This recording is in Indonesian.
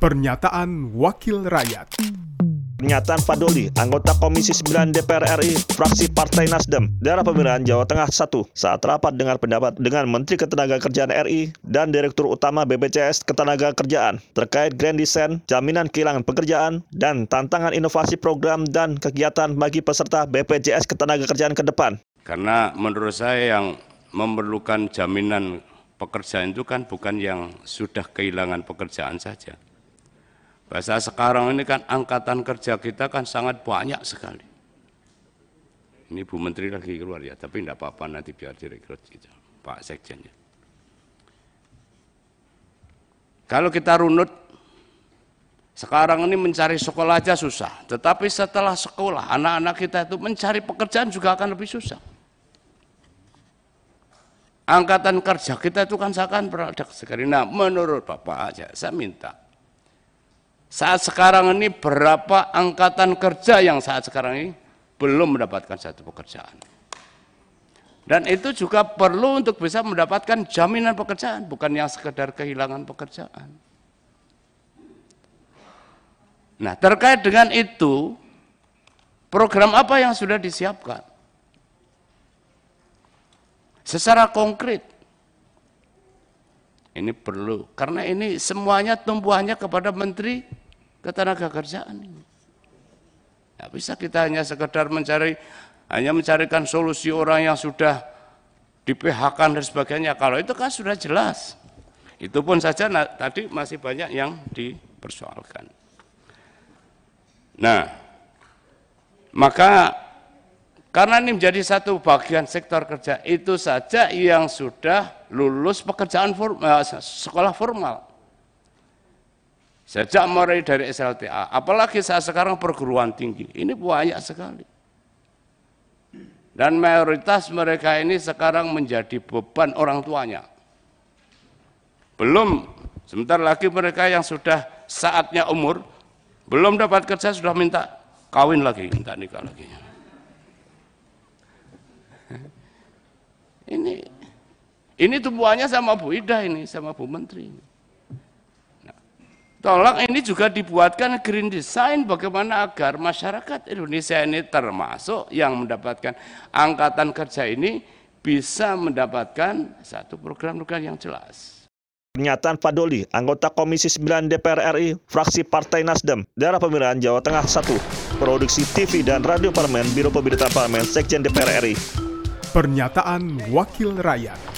Pernyataan Wakil Rakyat Pernyataan Fadoli, anggota Komisi 9 DPR RI, fraksi Partai Nasdem, daerah pemilihan Jawa Tengah 1, saat rapat dengar pendapat dengan Menteri Ketenagakerjaan RI dan Direktur Utama BPJS Ketenagakerjaan terkait Grand Design, jaminan kehilangan pekerjaan, dan tantangan inovasi program dan kegiatan bagi peserta BPJS Ketenagakerjaan ke depan. Karena menurut saya yang memerlukan jaminan pekerjaan itu kan bukan yang sudah kehilangan pekerjaan saja Bahasa sekarang ini kan angkatan kerja kita kan sangat banyak sekali. Ini Bu Menteri lagi keluar ya, tapi tidak apa-apa nanti biar direkrut gitu, Pak Sekjen ya. Kalau kita runut, sekarang ini mencari sekolah aja susah, tetapi setelah sekolah anak-anak kita itu mencari pekerjaan juga akan lebih susah. Angkatan kerja kita itu kan seakan berada sekali. Nah menurut Bapak aja, saya minta saat sekarang ini berapa angkatan kerja yang saat sekarang ini belum mendapatkan satu pekerjaan. Dan itu juga perlu untuk bisa mendapatkan jaminan pekerjaan, bukan yang sekedar kehilangan pekerjaan. Nah, terkait dengan itu, program apa yang sudah disiapkan? Secara konkret, ini perlu, karena ini semuanya tumbuhannya kepada Menteri ketenaga kerjaan ini. Bisa kita hanya sekedar mencari hanya mencarikan solusi orang yang sudah di PHK dan sebagainya. Kalau itu kan sudah jelas. Itu pun saja nah, tadi masih banyak yang dipersoalkan. Nah, maka karena ini menjadi satu bagian sektor kerja, itu saja yang sudah lulus pekerjaan form, eh, sekolah formal. Sejak mulai dari SLTA, apalagi saat sekarang perguruan tinggi, ini banyak sekali. Dan mayoritas mereka ini sekarang menjadi beban orang tuanya. Belum, sebentar lagi mereka yang sudah saatnya umur, belum dapat kerja sudah minta kawin lagi, minta nikah lagi. Ini ini tumbuhannya sama Bu Ida ini, sama Bu Menteri. Ini. Tolong ini juga dibuatkan green design bagaimana agar masyarakat Indonesia ini termasuk yang mendapatkan angkatan kerja ini bisa mendapatkan satu program-program yang jelas. Pernyataan Fadoli, anggota Komisi 9 DPR RI, fraksi Partai Nasdem, daerah pemilihan Jawa Tengah 1, produksi TV dan radio parlemen, Biro Pemberitaan Parlemen, Sekjen DPR RI. Pernyataan Wakil Rakyat.